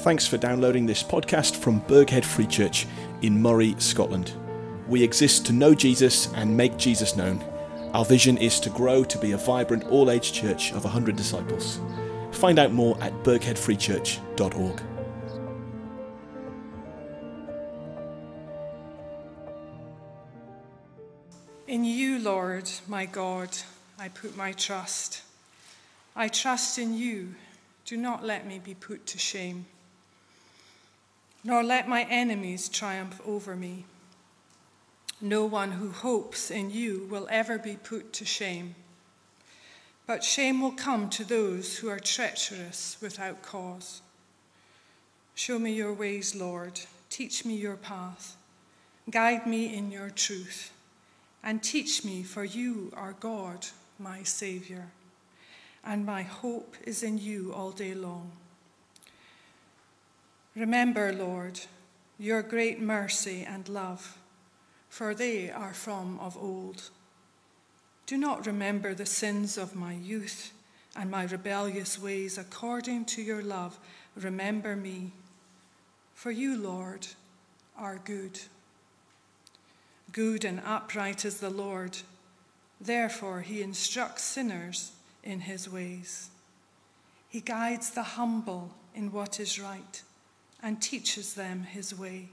Thanks for downloading this podcast from Burghead Free Church in Moray, Scotland. We exist to know Jesus and make Jesus known. Our vision is to grow to be a vibrant all age church of 100 disciples. Find out more at burgheadfreechurch.org. In you, Lord, my God, I put my trust. I trust in you. Do not let me be put to shame, nor let my enemies triumph over me. No one who hopes in you will ever be put to shame, but shame will come to those who are treacherous without cause. Show me your ways, Lord. Teach me your path. Guide me in your truth and teach me, for you are God, my Saviour, and my hope is in you all day long. Remember, Lord, your great mercy and love, for they are from of old. Do not remember the sins of my youth and my rebellious ways. According to your love, remember me. For you, Lord, are good. Good and upright is the Lord. Therefore, he instructs sinners in his ways. He guides the humble in what is right and teaches them his way.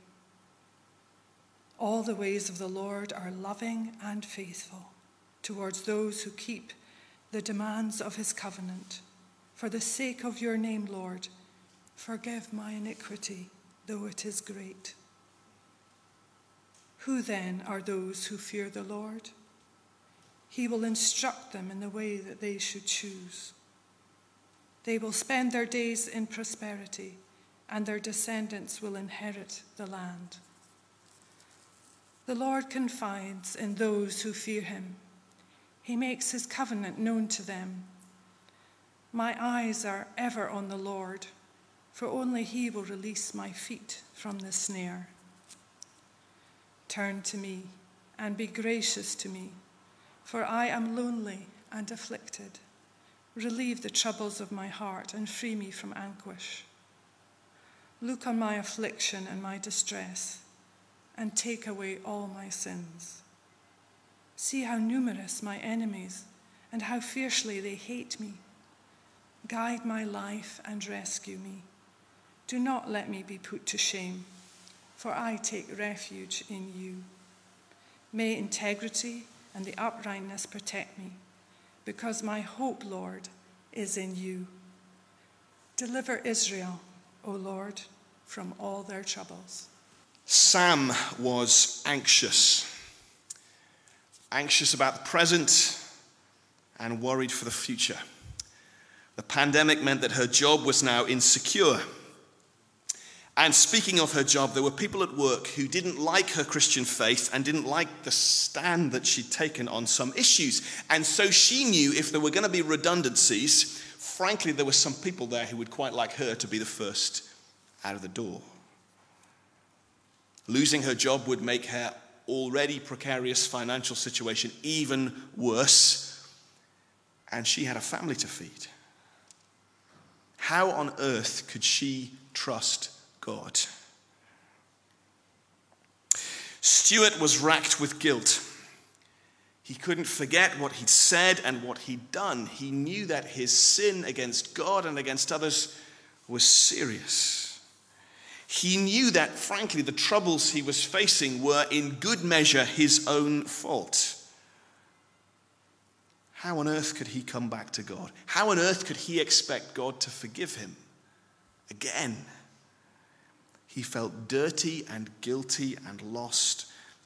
All the ways of the Lord are loving and faithful towards those who keep the demands of his covenant. For the sake of your name, Lord, forgive my iniquity, though it is great. Who then are those who fear the Lord? He will instruct them in the way that they should choose. They will spend their days in prosperity, and their descendants will inherit the land. The Lord confides in those who fear him. He makes his covenant known to them. My eyes are ever on the Lord, for only he will release my feet from the snare. Turn to me and be gracious to me, for I am lonely and afflicted. Relieve the troubles of my heart and free me from anguish. Look on my affliction and my distress, and take away all my sins. See how numerous my enemies and how fiercely they hate me. Guide my life and rescue me. Do not let me be put to shame for I take refuge in you. May integrity and the uprightness protect me, because my hope, Lord, is in you. Deliver Israel, O Lord, from all their troubles. Sam was anxious. Anxious about the present and worried for the future. The pandemic meant that her job was now insecure. And speaking of her job, there were people at work who didn't like her Christian faith and didn't like the stand that she'd taken on some issues. And so she knew if there were going to be redundancies, frankly, there were some people there who would quite like her to be the first out of the door. Losing her job would make her already precarious financial situation even worse. And she had a family to feed. How on earth could she trust God. Stuart was racked with guilt. He couldn't forget what he'd said and what he'd done. He knew that his sin against God and against others was serious. He knew that, frankly, the troubles he was facing were in good measure his own fault. How on earth could he come back to God? How on earth could he expect God to forgive him again? He felt dirty and guilty and lost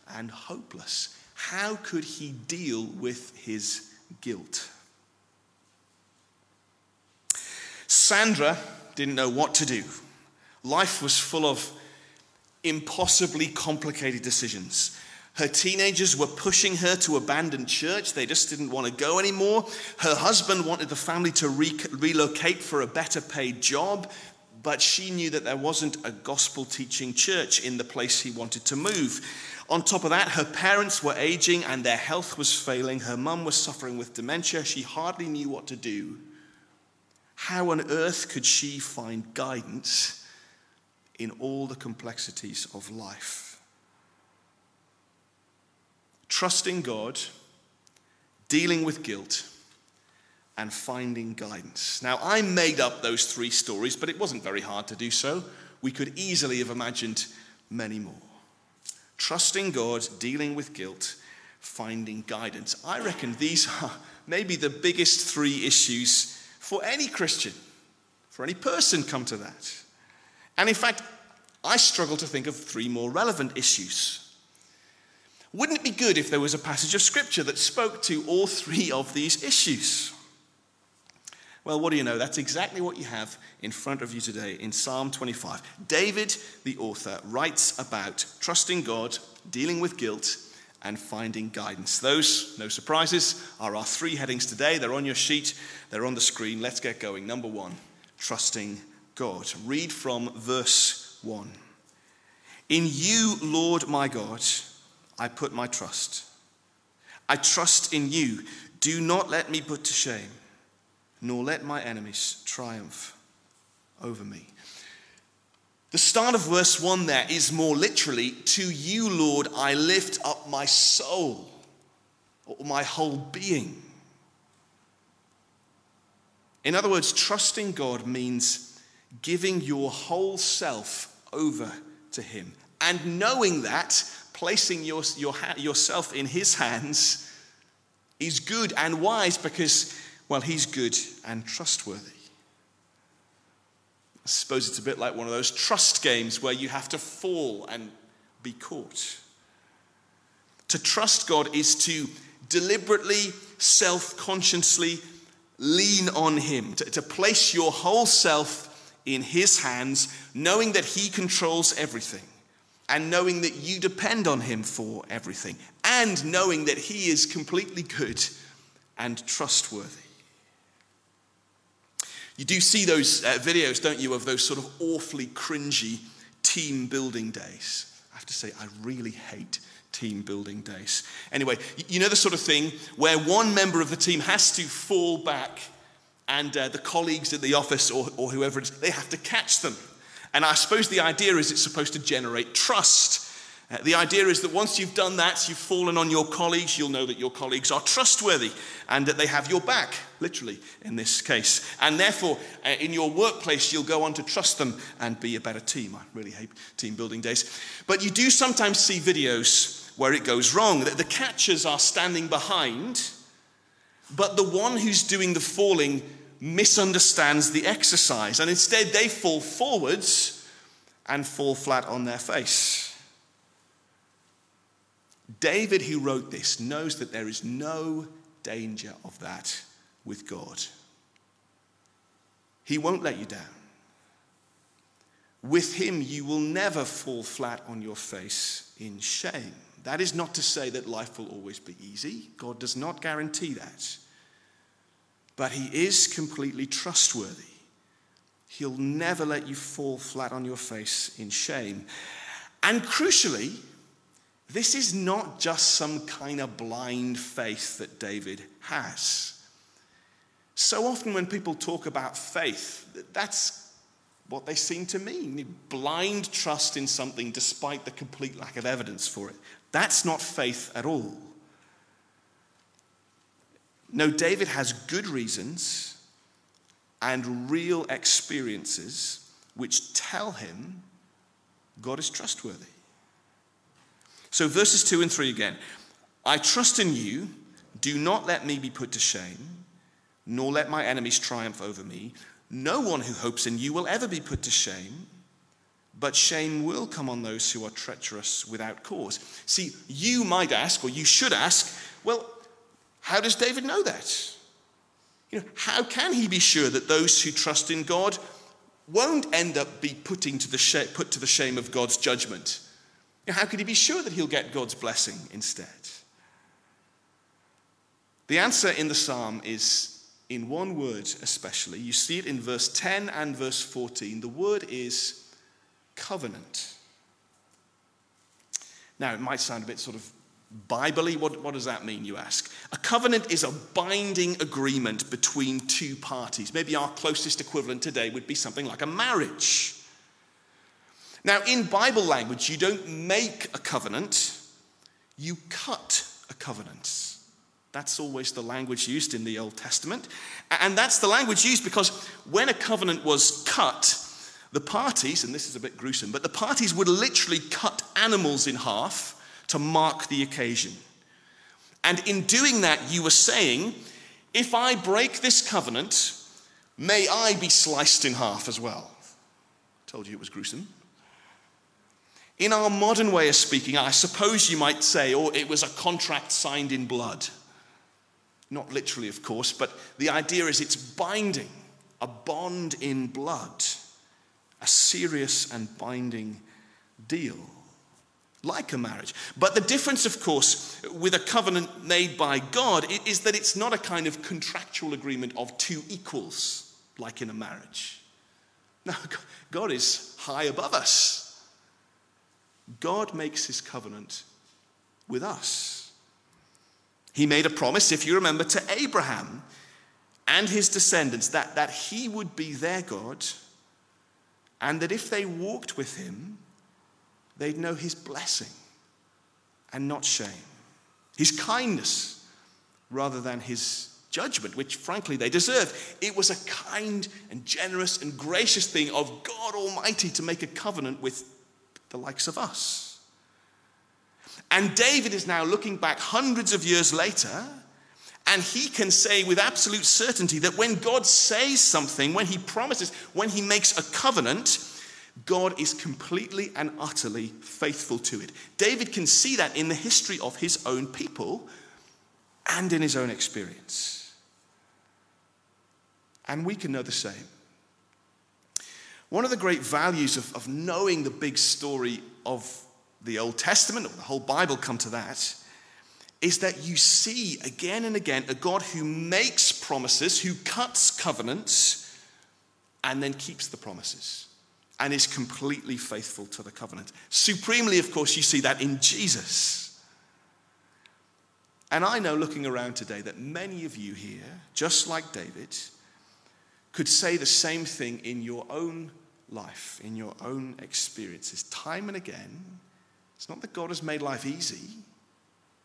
and hopeless. How could he deal with his guilt? Sandra didn't know what to do. Life was full of impossibly complicated decisions. Her teenagers were pushing her to abandon church. They just didn't want to go anymore. Her husband wanted the family to re- relocate for a better paid job but she knew that there wasn't a gospel teaching church in the place he wanted to move. On top of that, her parents were aging and their health was failing. Her mum was suffering with dementia. She hardly knew what to do. How on earth could she find guidance in all the complexities of life. Trusting God, dealing with guilt, and finding guidance. Now, I made up those three stories, but it wasn't very hard to do so. We could easily have imagined many more. Trusting God, dealing with guilt, finding guidance. I reckon these are maybe the biggest three issues for any Christian, for any person, come to that. And in fact, I struggle to think of three more relevant issues. Wouldn't it be good if there was a passage of scripture that spoke to all three of these issues? Well, what do you know? That's exactly what you have in front of you today in Psalm 25. David, the author, writes about trusting God, dealing with guilt, and finding guidance. Those, no surprises, are our three headings today. They're on your sheet, they're on the screen. Let's get going. Number one, trusting God. Read from verse 1. In you, Lord my God, I put my trust. I trust in you. Do not let me put to shame nor let my enemies triumph over me. The start of verse 1 there is more literally, To you, Lord, I lift up my soul, or my whole being. In other words, trusting God means giving your whole self over to Him. And knowing that, placing your, your, yourself in His hands is good and wise because well, he's good and trustworthy. I suppose it's a bit like one of those trust games where you have to fall and be caught. To trust God is to deliberately, self consciously lean on Him, to, to place your whole self in His hands, knowing that He controls everything, and knowing that you depend on Him for everything, and knowing that He is completely good and trustworthy. You do see those uh, videos, don't you, of those sort of awfully cringy team building days. I have to say, I really hate team building days. Anyway, you know the sort of thing where one member of the team has to fall back and uh, the colleagues at the office or, or whoever it is, they have to catch them. And I suppose the idea is it's supposed to generate trust uh, the idea is that once you've done that, you've fallen on your colleagues, you'll know that your colleagues are trustworthy and that they have your back, literally, in this case. And therefore, uh, in your workplace, you'll go on to trust them and be a better team. I really hate team building days. But you do sometimes see videos where it goes wrong, that the catchers are standing behind, but the one who's doing the falling misunderstands the exercise, and instead they fall forwards and fall flat on their face. David, who wrote this, knows that there is no danger of that with God. He won't let you down. With him, you will never fall flat on your face in shame. That is not to say that life will always be easy. God does not guarantee that. But he is completely trustworthy. He'll never let you fall flat on your face in shame. And crucially, this is not just some kind of blind faith that David has. So often, when people talk about faith, that's what they seem to mean blind trust in something despite the complete lack of evidence for it. That's not faith at all. No, David has good reasons and real experiences which tell him God is trustworthy. So, verses 2 and 3 again. I trust in you. Do not let me be put to shame, nor let my enemies triumph over me. No one who hopes in you will ever be put to shame, but shame will come on those who are treacherous without cause. See, you might ask, or you should ask, well, how does David know that? You know, how can he be sure that those who trust in God won't end up be putting to the sh- put to the shame of God's judgment? How could he be sure that he'll get God's blessing instead? The answer in the psalm is in one word, especially. You see it in verse 10 and verse 14. The word is covenant. Now, it might sound a bit sort of Biblically, what, what does that mean, you ask? A covenant is a binding agreement between two parties. Maybe our closest equivalent today would be something like a marriage. Now, in Bible language, you don't make a covenant, you cut a covenant. That's always the language used in the Old Testament. And that's the language used because when a covenant was cut, the parties, and this is a bit gruesome, but the parties would literally cut animals in half to mark the occasion. And in doing that, you were saying, if I break this covenant, may I be sliced in half as well. I Told you it was gruesome. In our modern way of speaking, I suppose you might say, oh, it was a contract signed in blood. Not literally, of course, but the idea is it's binding, a bond in blood, a serious and binding deal, like a marriage. But the difference, of course, with a covenant made by God is that it's not a kind of contractual agreement of two equals, like in a marriage. No, God is high above us. God makes his covenant with us. He made a promise, if you remember, to Abraham and his descendants that, that he would be their God and that if they walked with him, they'd know his blessing and not shame, his kindness rather than his judgment, which frankly they deserve. It was a kind and generous and gracious thing of God Almighty to make a covenant with the likes of us. And David is now looking back hundreds of years later, and he can say with absolute certainty that when God says something, when he promises, when he makes a covenant, God is completely and utterly faithful to it. David can see that in the history of his own people and in his own experience. And we can know the same. One of the great values of, of knowing the big story of the Old Testament, or the whole Bible come to that, is that you see again and again a God who makes promises, who cuts covenants, and then keeps the promises and is completely faithful to the covenant. Supremely, of course, you see that in Jesus. And I know looking around today that many of you here, just like David, could say the same thing in your own life, in your own experiences, time and again. It's not that God has made life easy,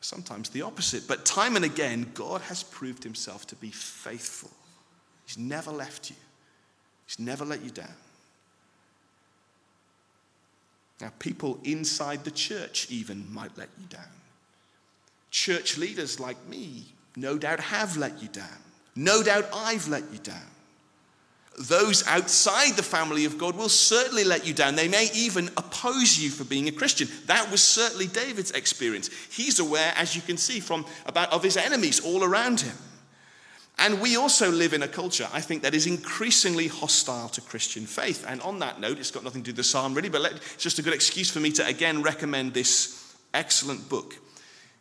sometimes the opposite, but time and again, God has proved himself to be faithful. He's never left you, He's never let you down. Now, people inside the church even might let you down. Church leaders like me no doubt have let you down. No doubt I've let you down. Those outside the family of God will certainly let you down. They may even oppose you for being a Christian. That was certainly David's experience. He's aware, as you can see, from about of his enemies all around him. And we also live in a culture, I think, that is increasingly hostile to Christian faith. And on that note, it's got nothing to do with the psalm really, but let, it's just a good excuse for me to again recommend this excellent book.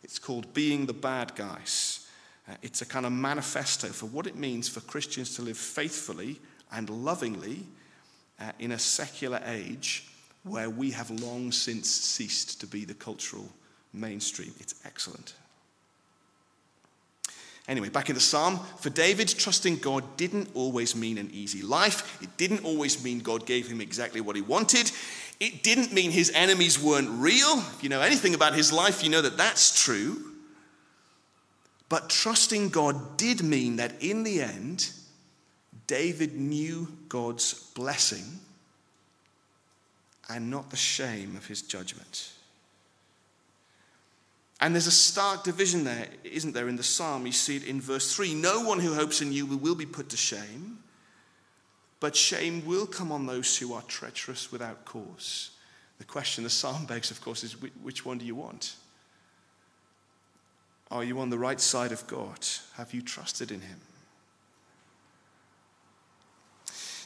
It's called Being the Bad Guys. Uh, it's a kind of manifesto for what it means for Christians to live faithfully and lovingly uh, in a secular age where we have long since ceased to be the cultural mainstream. It's excellent. Anyway, back in the psalm, for David, trusting God didn't always mean an easy life. It didn't always mean God gave him exactly what he wanted. It didn't mean his enemies weren't real. If you know anything about his life, you know that that's true. But trusting God did mean that in the end, David knew God's blessing and not the shame of his judgment. And there's a stark division there, isn't there, in the psalm? You see it in verse 3 No one who hopes in you will be put to shame, but shame will come on those who are treacherous without cause. The question the psalm begs, of course, is which one do you want? Are you on the right side of God? Have you trusted in Him?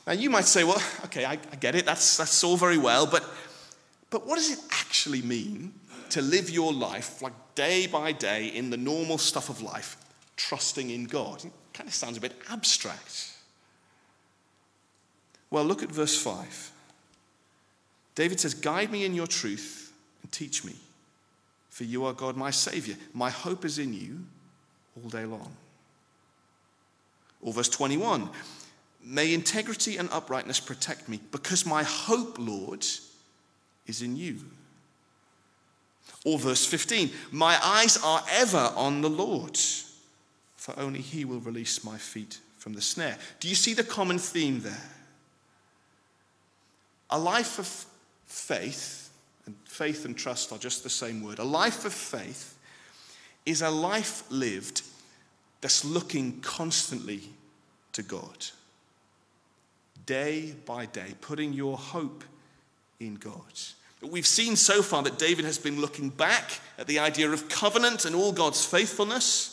Now, you might say, well, okay, I, I get it, that's, that's all very well, but, but what does it actually mean to live your life like day by day in the normal stuff of life, trusting in God? It kind of sounds a bit abstract. Well, look at verse 5. David says, Guide me in your truth and teach me, for you are God, my Savior. My hope is in you all day long. Or verse 21 May integrity and uprightness protect me, because my hope, Lord, is in you. Or verse 15, my eyes are ever on the Lord, for only he will release my feet from the snare. Do you see the common theme there? A life of faith, and faith and trust are just the same word. A life of faith is a life lived that's looking constantly to God. Day by day, putting your hope in God. We've seen so far that David has been looking back at the idea of covenant and all God's faithfulness.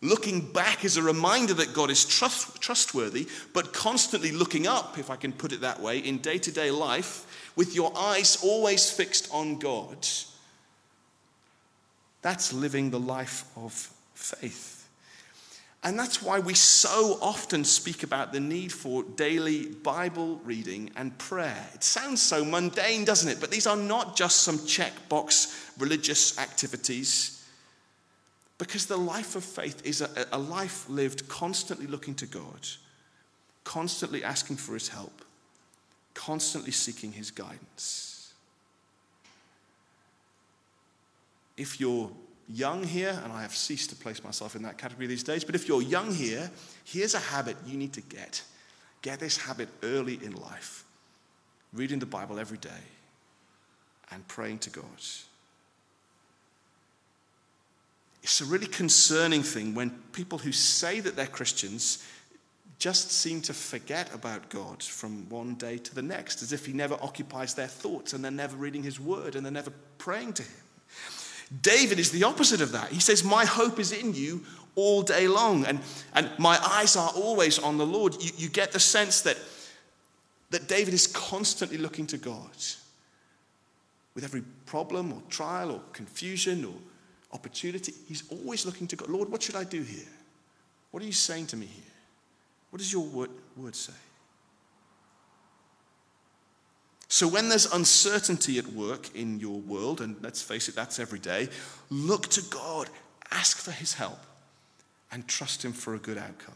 Looking back is a reminder that God is trust, trustworthy, but constantly looking up, if I can put it that way, in day to day life, with your eyes always fixed on God. That's living the life of faith. And that's why we so often speak about the need for daily Bible reading and prayer. It sounds so mundane, doesn't it? But these are not just some checkbox religious activities. Because the life of faith is a, a life lived constantly looking to God, constantly asking for His help, constantly seeking His guidance. If you're young here, and I have ceased to place myself in that category these days, but if you're young here, here's a habit you need to get. Get this habit early in life reading the Bible every day and praying to God. It's a really concerning thing when people who say that they're Christians just seem to forget about God from one day to the next, as if He never occupies their thoughts and they're never reading His Word and they're never praying to Him. David is the opposite of that. He says, My hope is in you all day long, and, and my eyes are always on the Lord. You, you get the sense that, that David is constantly looking to God with every problem or trial or confusion or opportunity. He's always looking to God. Lord, what should I do here? What are you saying to me here? What does your word, word say? So, when there's uncertainty at work in your world, and let's face it, that's every day, look to God, ask for His help, and trust Him for a good outcome.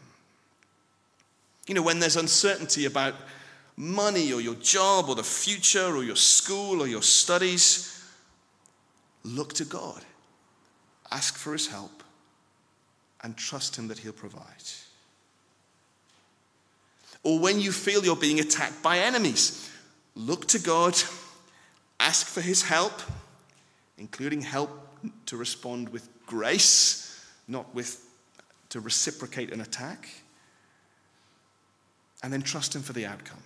You know, when there's uncertainty about money or your job or the future or your school or your studies, look to God, ask for His help, and trust Him that He'll provide. Or when you feel you're being attacked by enemies, Look to God, ask for His help, including help to respond with grace, not with to reciprocate an attack. And then trust Him for the outcome.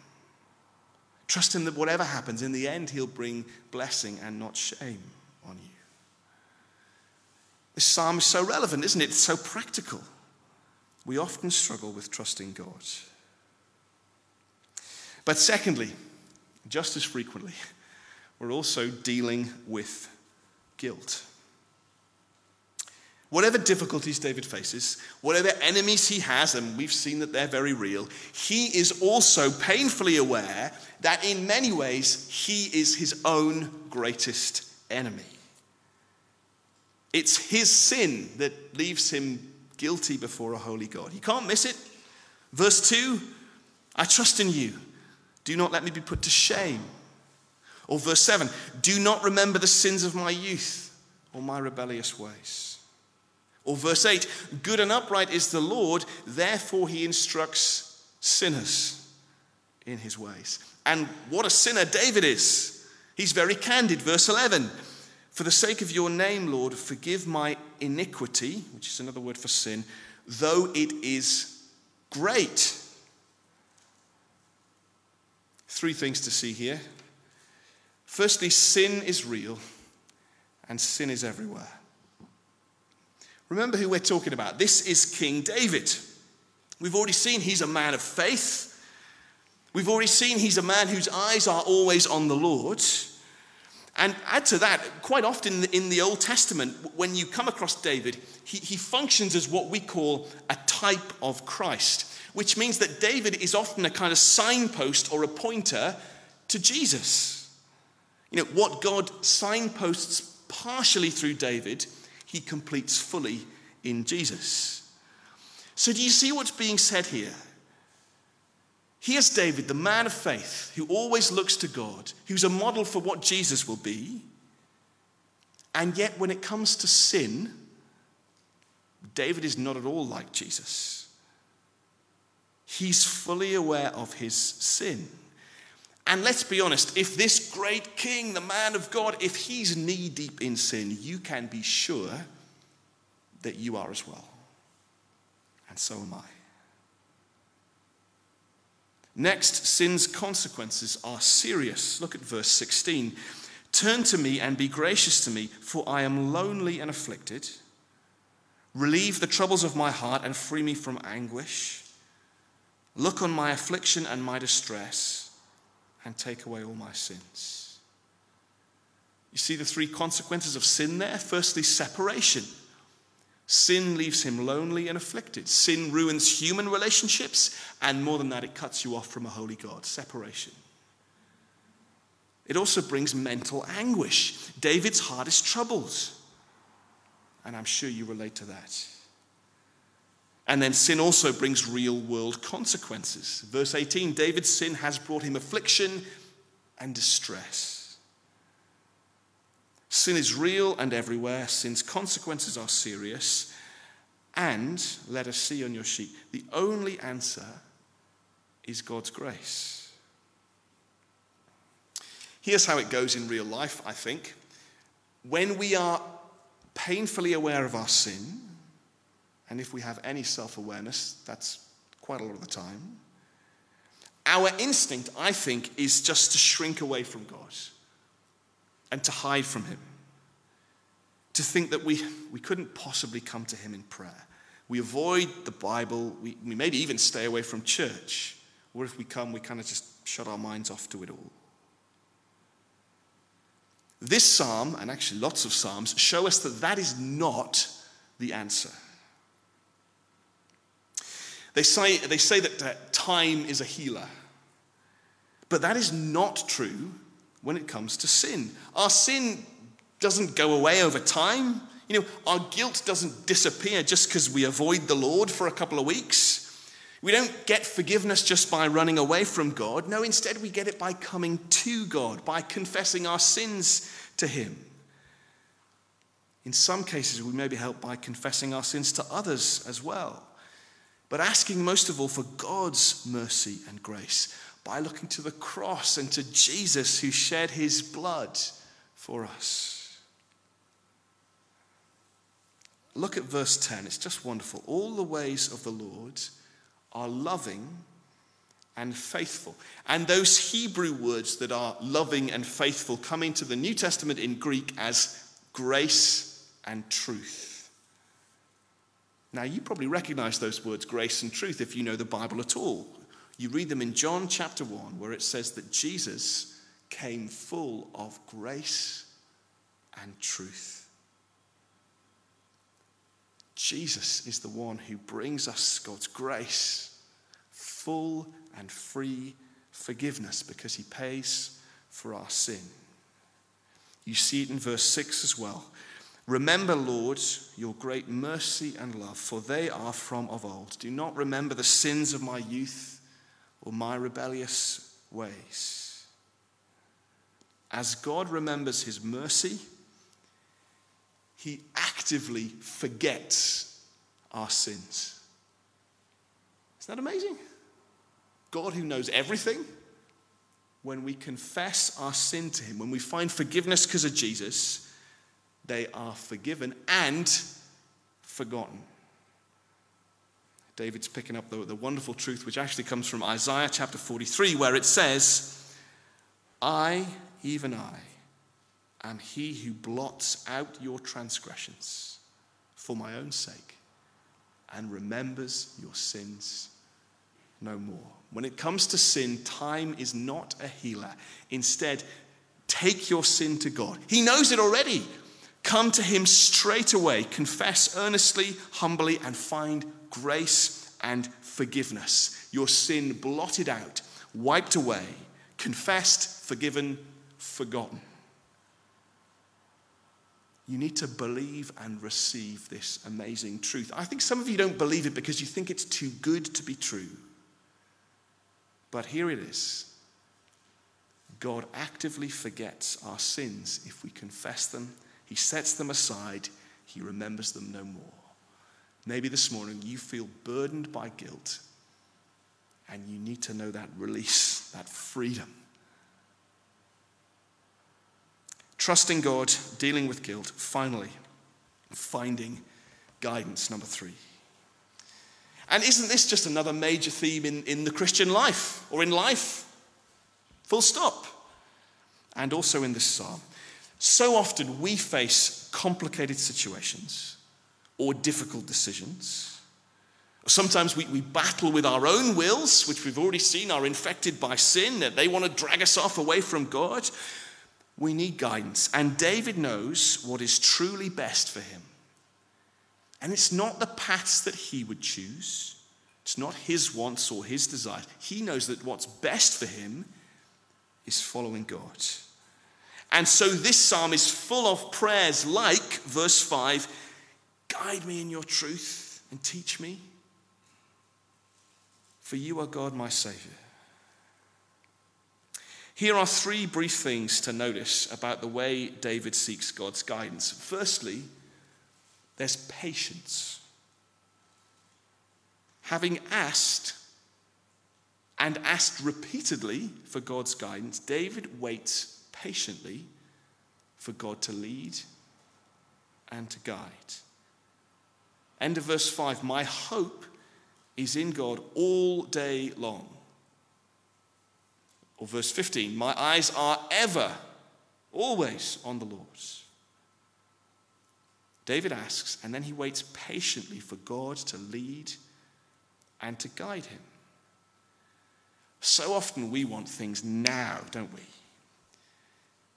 Trust Him that whatever happens, in the end, He'll bring blessing and not shame on you. This psalm is so relevant, isn't it? It's so practical. We often struggle with trusting God. But secondly, just as frequently, we're also dealing with guilt. Whatever difficulties David faces, whatever enemies he has, and we've seen that they're very real, he is also painfully aware that in many ways he is his own greatest enemy. It's his sin that leaves him guilty before a holy God. He can't miss it. Verse 2 I trust in you. Do not let me be put to shame. Or verse 7 Do not remember the sins of my youth or my rebellious ways. Or verse 8 Good and upright is the Lord, therefore he instructs sinners in his ways. And what a sinner David is. He's very candid. Verse 11 For the sake of your name, Lord, forgive my iniquity, which is another word for sin, though it is great. Three things to see here. Firstly, sin is real and sin is everywhere. Remember who we're talking about. This is King David. We've already seen he's a man of faith. We've already seen he's a man whose eyes are always on the Lord. And add to that, quite often in the Old Testament, when you come across David, he, he functions as what we call a type of Christ which means that David is often a kind of signpost or a pointer to Jesus. You know, what God signposts partially through David, he completes fully in Jesus. So, do you see what's being said here? Here's David, the man of faith, who always looks to God, who's a model for what Jesus will be. And yet, when it comes to sin, David is not at all like Jesus. He's fully aware of his sin. And let's be honest, if this great king, the man of God, if he's knee deep in sin, you can be sure that you are as well. And so am I. Next, sin's consequences are serious. Look at verse 16. Turn to me and be gracious to me, for I am lonely and afflicted. Relieve the troubles of my heart and free me from anguish. Look on my affliction and my distress and take away all my sins. You see the three consequences of sin there? Firstly, separation. Sin leaves him lonely and afflicted. Sin ruins human relationships, and more than that, it cuts you off from a holy God. Separation. It also brings mental anguish. David's heart is troubled. And I'm sure you relate to that. And then sin also brings real world consequences. Verse 18 David's sin has brought him affliction and distress. Sin is real and everywhere. Sin's consequences are serious. And, let us see on your sheet, the only answer is God's grace. Here's how it goes in real life, I think. When we are painfully aware of our sin, and if we have any self awareness, that's quite a lot of the time, our instinct, I think, is just to shrink away from God and to hide from Him. To think that we, we couldn't possibly come to Him in prayer. We avoid the Bible, we, we maybe even stay away from church. Or if we come, we kind of just shut our minds off to it all. This psalm, and actually lots of psalms, show us that that is not the answer. They say, they say that time is a healer, but that is not true when it comes to sin. Our sin doesn't go away over time. You know, our guilt doesn't disappear just because we avoid the Lord for a couple of weeks. We don't get forgiveness just by running away from God. No, instead, we get it by coming to God, by confessing our sins to Him. In some cases, we may be helped by confessing our sins to others as well, but asking most of all for God's mercy and grace by looking to the cross and to Jesus who shed his blood for us. Look at verse 10. It's just wonderful. All the ways of the Lord are loving and faithful. And those Hebrew words that are loving and faithful come into the New Testament in Greek as grace and truth. Now, you probably recognize those words, grace and truth, if you know the Bible at all. You read them in John chapter 1, where it says that Jesus came full of grace and truth. Jesus is the one who brings us God's grace, full and free forgiveness, because he pays for our sin. You see it in verse 6 as well. Remember, Lord, your great mercy and love, for they are from of old. Do not remember the sins of my youth or my rebellious ways. As God remembers his mercy, he actively forgets our sins. Isn't that amazing? God, who knows everything, when we confess our sin to him, when we find forgiveness because of Jesus, they are forgiven and forgotten. David's picking up the, the wonderful truth, which actually comes from Isaiah chapter 43, where it says, I, even I, am he who blots out your transgressions for my own sake and remembers your sins no more. When it comes to sin, time is not a healer. Instead, take your sin to God. He knows it already. Come to Him straight away, confess earnestly, humbly, and find grace and forgiveness. Your sin blotted out, wiped away, confessed, forgiven, forgotten. You need to believe and receive this amazing truth. I think some of you don't believe it because you think it's too good to be true. But here it is God actively forgets our sins if we confess them, He sets them aside, He remembers them no more. Maybe this morning you feel burdened by guilt and you need to know that release, that freedom. Trusting God, dealing with guilt, finally, finding guidance, number three. And isn't this just another major theme in, in the Christian life or in life? Full stop. And also in this psalm. So often we face complicated situations or difficult decisions. Sometimes we, we battle with our own wills, which we've already seen are infected by sin, that they want to drag us off away from God. We need guidance. And David knows what is truly best for him. And it's not the paths that he would choose, it's not his wants or his desires. He knows that what's best for him is following God. And so this psalm is full of prayers like verse 5 Guide me in your truth and teach me, for you are God my Savior. Here are three brief things to notice about the way David seeks God's guidance. Firstly, there's patience. Having asked and asked repeatedly for God's guidance, David waits patiently for God to lead and to guide. End of verse 5 My hope is in God all day long. Or verse 15 My eyes are ever, always on the Lord's. David asks, and then he waits patiently for God to lead and to guide him. So often we want things now, don't we?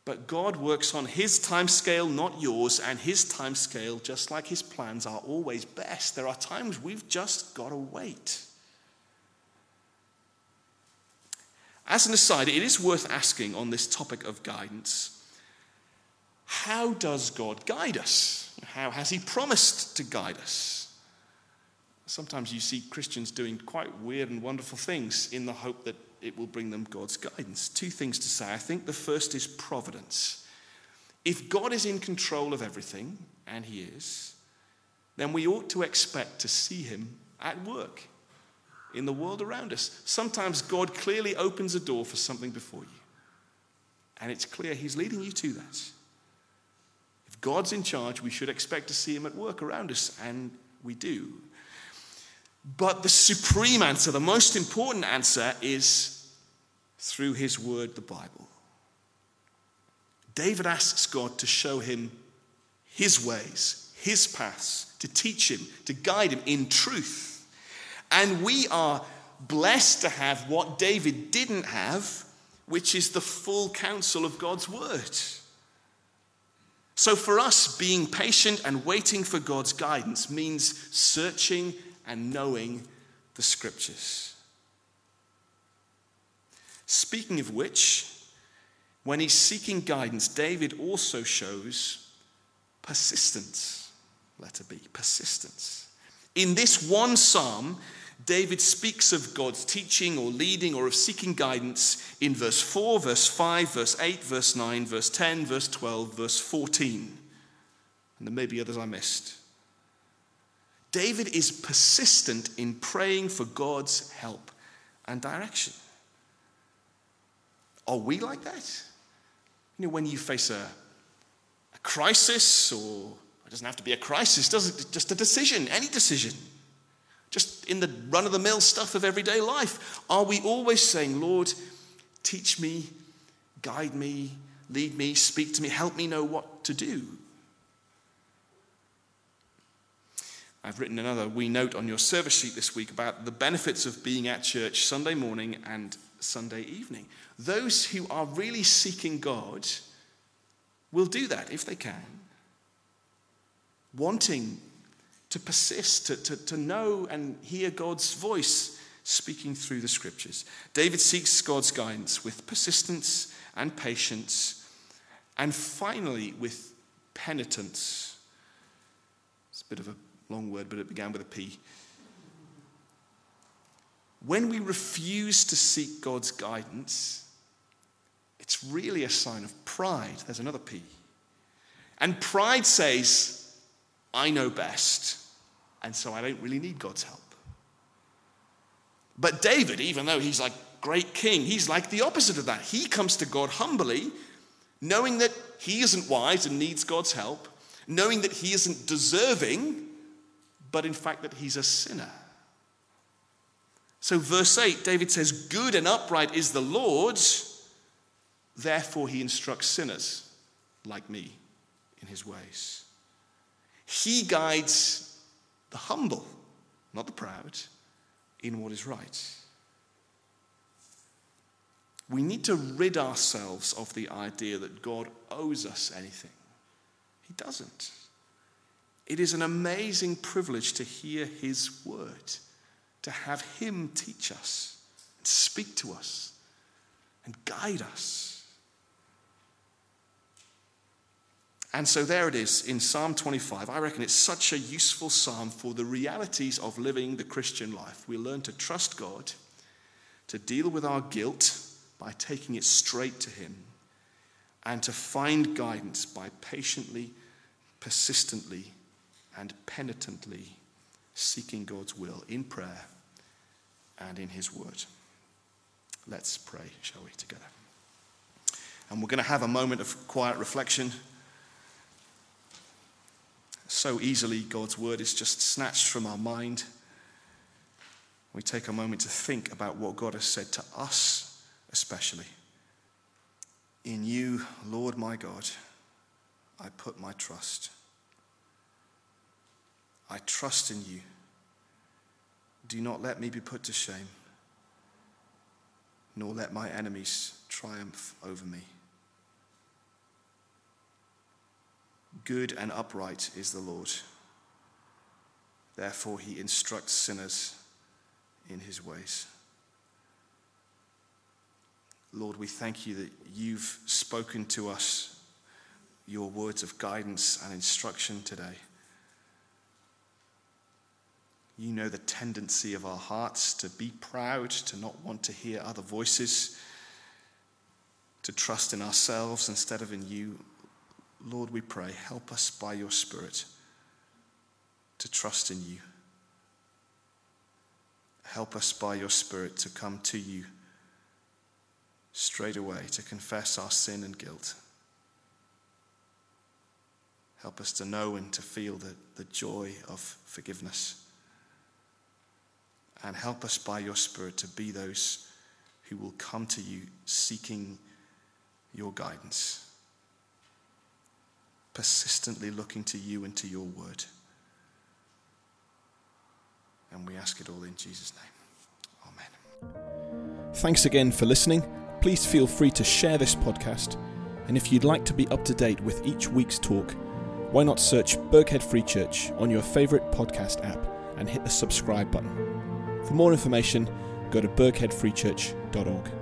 But God works on his time scale, not yours, and his time scale, just like his plans, are always best. There are times we've just got to wait. As an aside, it is worth asking on this topic of guidance how does God guide us? How has He promised to guide us? Sometimes you see Christians doing quite weird and wonderful things in the hope that it will bring them God's guidance. Two things to say. I think the first is providence. If God is in control of everything, and He is, then we ought to expect to see Him at work in the world around us. Sometimes God clearly opens a door for something before you, and it's clear He's leading you to that. If God's in charge, we should expect to see him at work around us, and we do. But the supreme answer, the most important answer, is through his word, the Bible. David asks God to show him his ways, his paths, to teach him, to guide him in truth. And we are blessed to have what David didn't have, which is the full counsel of God's word. So, for us, being patient and waiting for God's guidance means searching and knowing the scriptures. Speaking of which, when he's seeking guidance, David also shows persistence. Letter B, persistence. In this one psalm, David speaks of God's teaching or leading or of seeking guidance in verse 4, verse 5, verse 8, verse 9, verse 10, verse 12, verse 14. And there may be others I missed. David is persistent in praying for God's help and direction. Are we like that? You know, when you face a, a crisis, or it doesn't have to be a crisis, does it? Just a decision, any decision just in the run of the mill stuff of everyday life? Are we always saying, Lord, teach me, guide me, lead me, speak to me, help me know what to do? I've written another wee note on your service sheet this week about the benefits of being at church Sunday morning and Sunday evening. Those who are really seeking God will do that if they can. Wanting to persist, to, to, to know and hear God's voice speaking through the scriptures. David seeks God's guidance with persistence and patience, and finally with penitence. It's a bit of a long word, but it began with a P. when we refuse to seek God's guidance, it's really a sign of pride. There's another P. And pride says, I know best, and so I don't really need God's help. But David, even though he's like great king, he's like the opposite of that. He comes to God humbly, knowing that he isn't wise and needs God's help, knowing that he isn't deserving, but in fact that he's a sinner. So, verse 8, David says, Good and upright is the Lord, therefore he instructs sinners like me in his ways. He guides the humble, not the proud, in what is right. We need to rid ourselves of the idea that God owes us anything. He doesn't. It is an amazing privilege to hear His word, to have Him teach us, and speak to us, and guide us. And so there it is in Psalm 25. I reckon it's such a useful psalm for the realities of living the Christian life. We learn to trust God, to deal with our guilt by taking it straight to Him, and to find guidance by patiently, persistently, and penitently seeking God's will in prayer and in His Word. Let's pray, shall we, together? And we're going to have a moment of quiet reflection so easily God's word is just snatched from our mind. We take a moment to think about what God has said to us, especially. In you, Lord my God, I put my trust. I trust in you. Do not let me be put to shame, nor let my enemies triumph over me. Good and upright is the Lord. Therefore, he instructs sinners in his ways. Lord, we thank you that you've spoken to us your words of guidance and instruction today. You know the tendency of our hearts to be proud, to not want to hear other voices, to trust in ourselves instead of in you. Lord, we pray, help us by your Spirit to trust in you. Help us by your Spirit to come to you straight away to confess our sin and guilt. Help us to know and to feel the, the joy of forgiveness. And help us by your Spirit to be those who will come to you seeking your guidance persistently looking to you and to your word. And we ask it all in Jesus' name. Amen. Thanks again for listening. Please feel free to share this podcast. And if you'd like to be up to date with each week's talk, why not search Burghead Free Church on your favourite podcast app and hit the subscribe button. For more information, go to burgheadfreechurch.org.